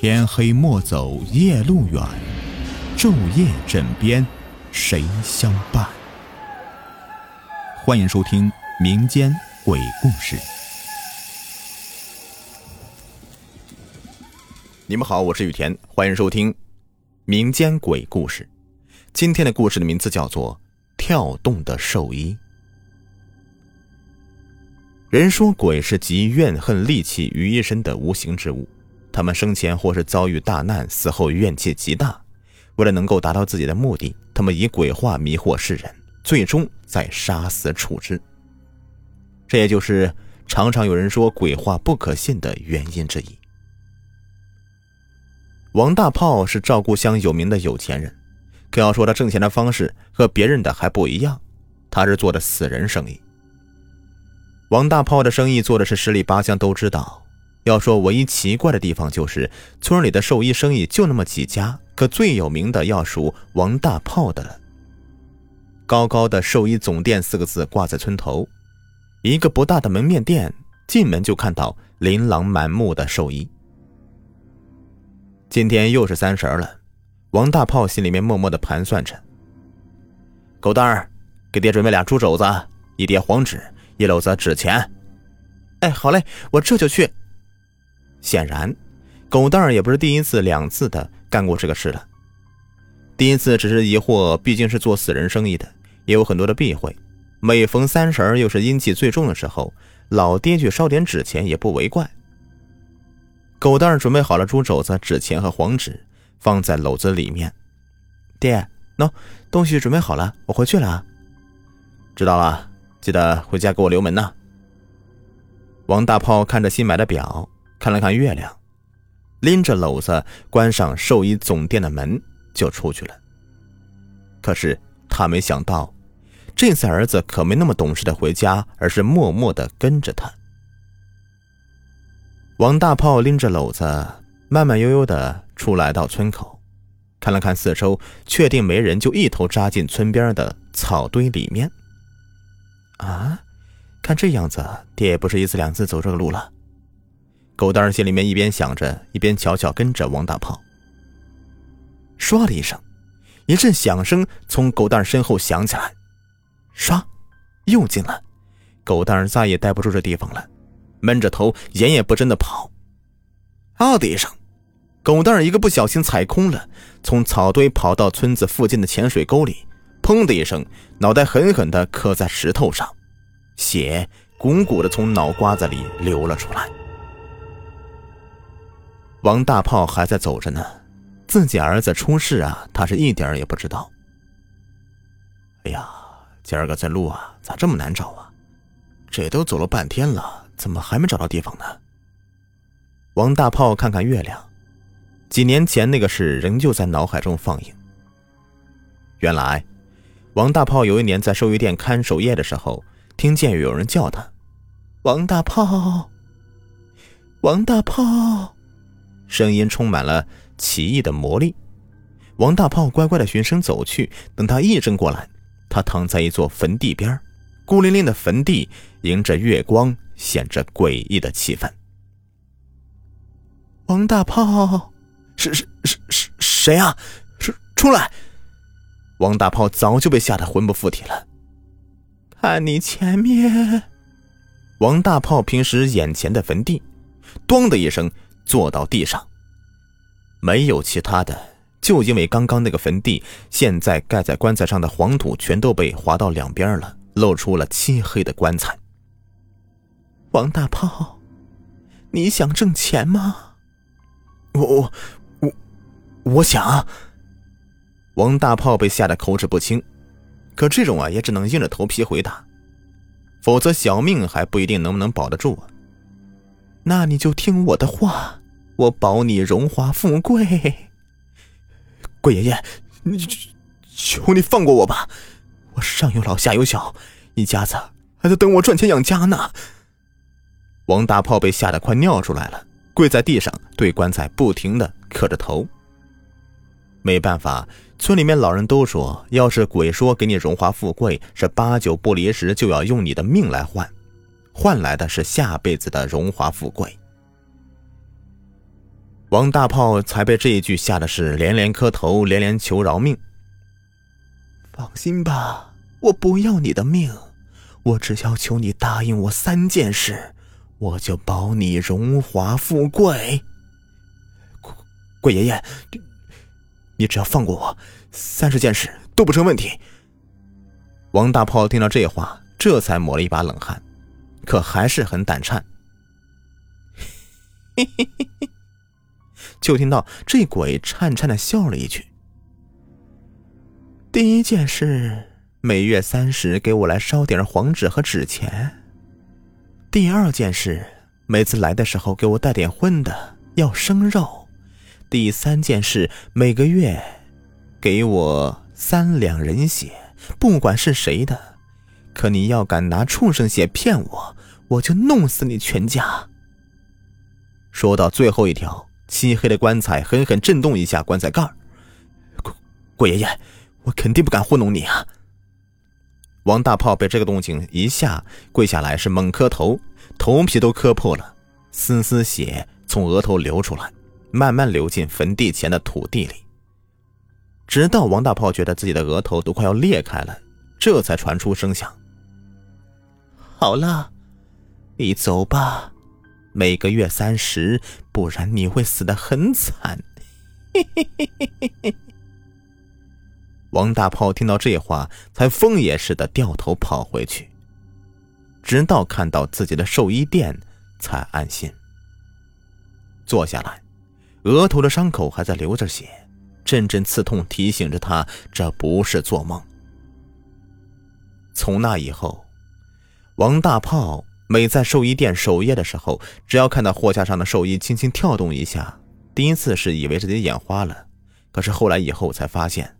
天黑莫走夜路远，昼夜枕边谁相伴？欢迎收听民间鬼故事。你们好，我是雨田，欢迎收听民间鬼故事。今天的故事的名字叫做《跳动的兽医》。人说鬼是集怨恨、戾气于一身的无形之物，他们生前或是遭遇大难，死后怨气极大。为了能够达到自己的目的，他们以鬼话迷惑世人，最终再杀死处置。这也就是常常有人说鬼话不可信的原因之一。王大炮是赵故乡有名的有钱人，可要说他挣钱的方式和别人的还不一样，他是做的死人生意。王大炮的生意做的是十里八乡都知道。要说唯一奇怪的地方，就是村里的兽医生意就那么几家，可最有名的要数王大炮的了。高高的“兽医总店”四个字挂在村头，一个不大的门面店，进门就看到琳琅满目的兽医。今天又是三十了，王大炮心里面默默的盘算着：狗蛋儿，给爹准备俩猪肘子，一叠黄纸。一篓子纸钱，哎，好嘞，我这就去。显然，狗蛋儿也不是第一次、两次的干过这个事了。第一次只是疑惑，毕竟是做死人生意的，也有很多的避讳。每逢三十儿，又是阴气最重的时候，老爹去烧点纸钱也不为怪。狗蛋儿准备好了猪肘子、纸钱和黄纸，放在篓子里面。爹，喏，东西准备好了，我回去了。知道了。记得回家给我留门呐。王大炮看着新买的表，看了看月亮，拎着篓子关上兽医总店的门就出去了。可是他没想到，这次儿子可没那么懂事的回家，而是默默的跟着他。王大炮拎着篓子，慢慢悠悠的出来到村口，看了看四周，确定没人，就一头扎进村边的草堆里面。啊，看这样子，爹也不是一次两次走这个路了。狗蛋儿心里面一边想着，一边悄悄跟着王大炮。唰的一声，一阵响声从狗蛋儿身后响起来，唰，又进了。狗蛋儿再也待不住这地方了，闷着头，眼也不睁的跑。啊的一声，狗蛋儿一个不小心踩空了，从草堆跑到村子附近的浅水沟里。砰的一声，脑袋狠狠地磕在石头上，血鼓鼓的从脑瓜子里流了出来。王大炮还在走着呢，自己儿子出事啊，他是一点也不知道。哎呀，今儿个这路啊，咋这么难找啊？这都走了半天了，怎么还没找到地方呢？王大炮看看月亮，几年前那个事仍旧在脑海中放映。原来。王大炮有一年在兽医店看守夜的时候，听见有人叫他：“王大炮，王大炮。”声音充满了奇异的魔力。王大炮乖乖的循声走去，等他一怔过来，他躺在一座坟地边，孤零零的坟地迎着月光，显着诡异的气氛。王大炮，是是是是谁啊？是出来！王大炮早就被吓得魂不附体了。看你前面，王大炮平时眼前的坟地，咣的一声坐到地上。没有其他的，就因为刚刚那个坟地，现在盖在棺材上的黄土全都被划到两边了，露出了漆黑的棺材。王大炮，你想挣钱吗？我我我，我想。王大炮被吓得口齿不清，可这种啊也只能硬着头皮回答，否则小命还不一定能不能保得住啊。那你就听我的话，我保你荣华富贵。贵爷爷，你求你放过我吧，我上有老下有小，一家子还在等我赚钱养家呢。王大炮被吓得快尿出来了，跪在地上对棺材不停的磕着头。没办法，村里面老人都说，要是鬼说给你荣华富贵，是八九不离十，就要用你的命来换，换来的是下辈子的荣华富贵。王大炮才被这一句吓得是连连磕头，连连求饶命。放心吧，我不要你的命，我只要求你答应我三件事，我就保你荣华富贵。鬼爷爷，你只要放过我，三十件事都不成问题。王大炮听到这话，这才抹了一把冷汗，可还是很胆颤。嘿嘿嘿嘿。就听到这鬼颤颤的笑了一句：“第一件事，每月三十给我来烧点黄纸和纸钱。第二件事，每次来的时候给我带点荤的，要生肉。第三件事，每个月给我三两人血，不管是谁的。可你要敢拿畜生血骗我，我就弄死你全家。”说到最后一条。漆黑的棺材狠狠震动一下棺材盖鬼鬼爷爷，我肯定不敢糊弄你啊！王大炮被这个动静一下跪下来，是猛磕头，头皮都磕破了，丝丝血从额头流出来，慢慢流进坟地前的土地里。直到王大炮觉得自己的额头都快要裂开了，这才传出声响：“好了，你走吧。”每个月三十，不然你会死的很惨。王大炮听到这话，才疯也似的掉头跑回去，直到看到自己的寿衣店，才安心。坐下来，额头的伤口还在流着血，阵阵刺痛提醒着他这不是做梦。从那以后，王大炮。每在寿衣店守夜的时候，只要看到货架上的寿衣轻轻跳动一下，第一次是以为自己眼花了，可是后来以后才发现，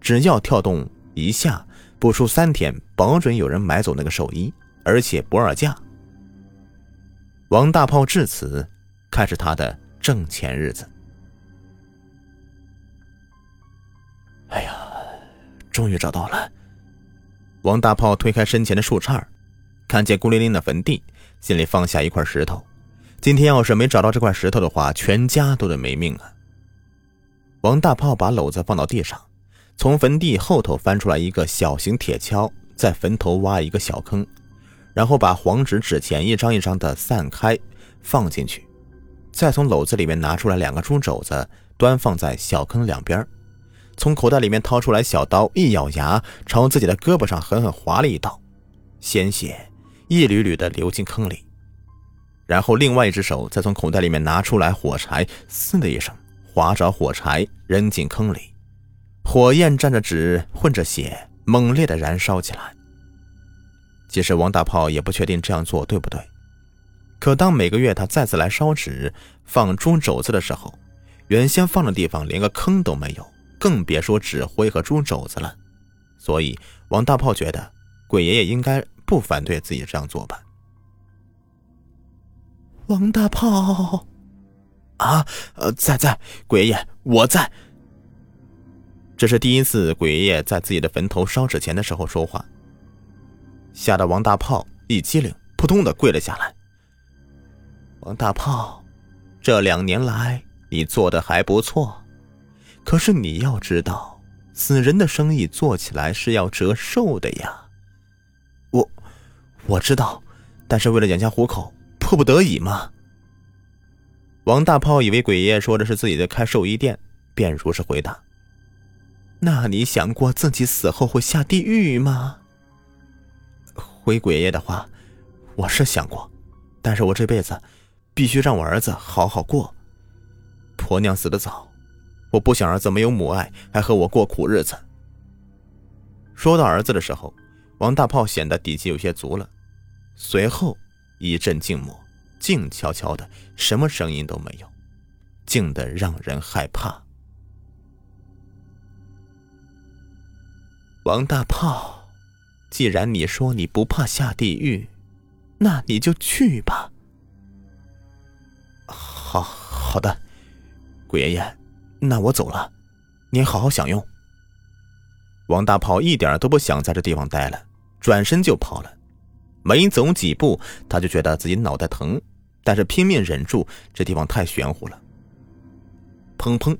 只要跳动一下，不出三天，保准有人买走那个寿衣，而且不二价。王大炮至此开始他的挣钱日子。哎呀，终于找到了！王大炮推开身前的树杈看见孤零零的坟地，心里放下一块石头。今天要是没找到这块石头的话，全家都得没命啊！王大炮把篓子放到地上，从坟地后头翻出来一个小型铁锹，在坟头挖一个小坑，然后把黄纸纸钱一张一张的散开放进去，再从篓子里面拿出来两个猪肘子，端放在小坑两边，从口袋里面掏出来小刀，一咬牙，朝自己的胳膊上狠狠划了一刀，鲜血。一缕缕的流进坑里，然后另外一只手再从口袋里面拿出来火柴，嘶的一声划着火柴扔进坑里，火焰沾着纸混着血，猛烈的燃烧起来。其实王大炮也不确定这样做对不对，可当每个月他再次来烧纸、放猪肘子的时候，原先放的地方连个坑都没有，更别说纸灰和猪肘子了。所以王大炮觉得鬼爷爷应该。不反对自己这样做吧？王大炮，啊，呃，在在，鬼爷，我在。这是第一次鬼爷爷在自己的坟头烧纸钱的时候说话，吓得王大炮一激灵，扑通的跪了下来。王大炮，这两年来你做的还不错，可是你要知道，死人的生意做起来是要折寿的呀。我我知道，但是为了养家糊口，迫不得已嘛。王大炮以为鬼爷爷说的是自己的开寿衣店，便如实回答：“那你想过自己死后会下地狱吗？”回鬼爷爷的话，我是想过，但是我这辈子必须让我儿子好好过。婆娘死的早，我不想儿子没有母爱，还和我过苦日子。说到儿子的时候。王大炮显得底气有些足了，随后一阵静默，静悄悄的，什么声音都没有，静得让人害怕。王大炮，既然你说你不怕下地狱，那你就去吧。好好的，鬼爷爷，那我走了，您好好享用。王大炮一点都不想在这地方待了。转身就跑了，没走几步，他就觉得自己脑袋疼，但是拼命忍住。这地方太玄乎了，砰砰，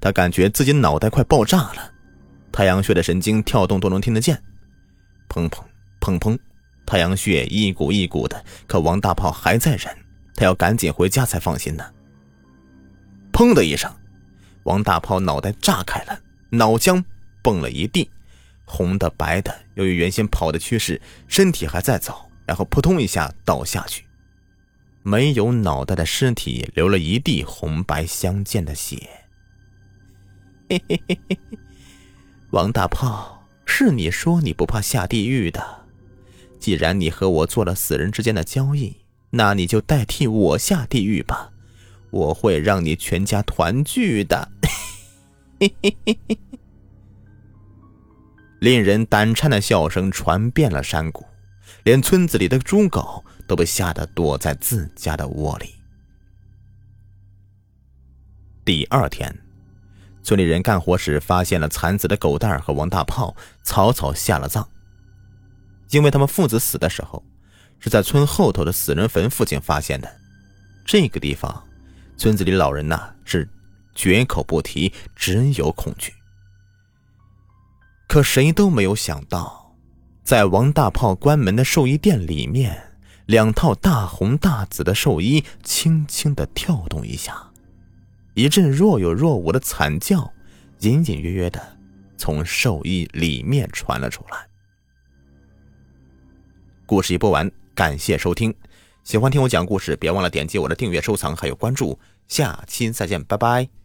他感觉自己脑袋快爆炸了，太阳穴的神经跳动都能听得见。砰砰砰砰，太阳穴一股一股的，可王大炮还在忍，他要赶紧回家才放心呢。砰的一声，王大炮脑袋炸开了，脑浆蹦了一地，红的白的。由于原先跑的趋势，身体还在走，然后扑通一下倒下去。没有脑袋的尸体流了一地红白相间的血。嘿嘿嘿嘿，王大炮，是你说你不怕下地狱的。既然你和我做了死人之间的交易，那你就代替我下地狱吧。我会让你全家团聚的。嘿嘿嘿嘿，令人胆颤的笑声传遍了山谷，连村子里的猪狗。都被吓得躲在自家的窝里。第二天，村里人干活时发现了惨死的狗蛋儿和王大炮，草草下了葬。因为他们父子死的时候是在村后头的死人坟附近发现的，这个地方，村子里老人呐是绝口不提，只有恐惧。可谁都没有想到，在王大炮关门的寿衣店里面。两套大红大紫的寿衣轻轻的跳动一下，一阵若有若无的惨叫，隐隐约约的从寿衣里面传了出来。故事已播完，感谢收听。喜欢听我讲故事，别忘了点击我的订阅、收藏还有关注。下期再见，拜拜。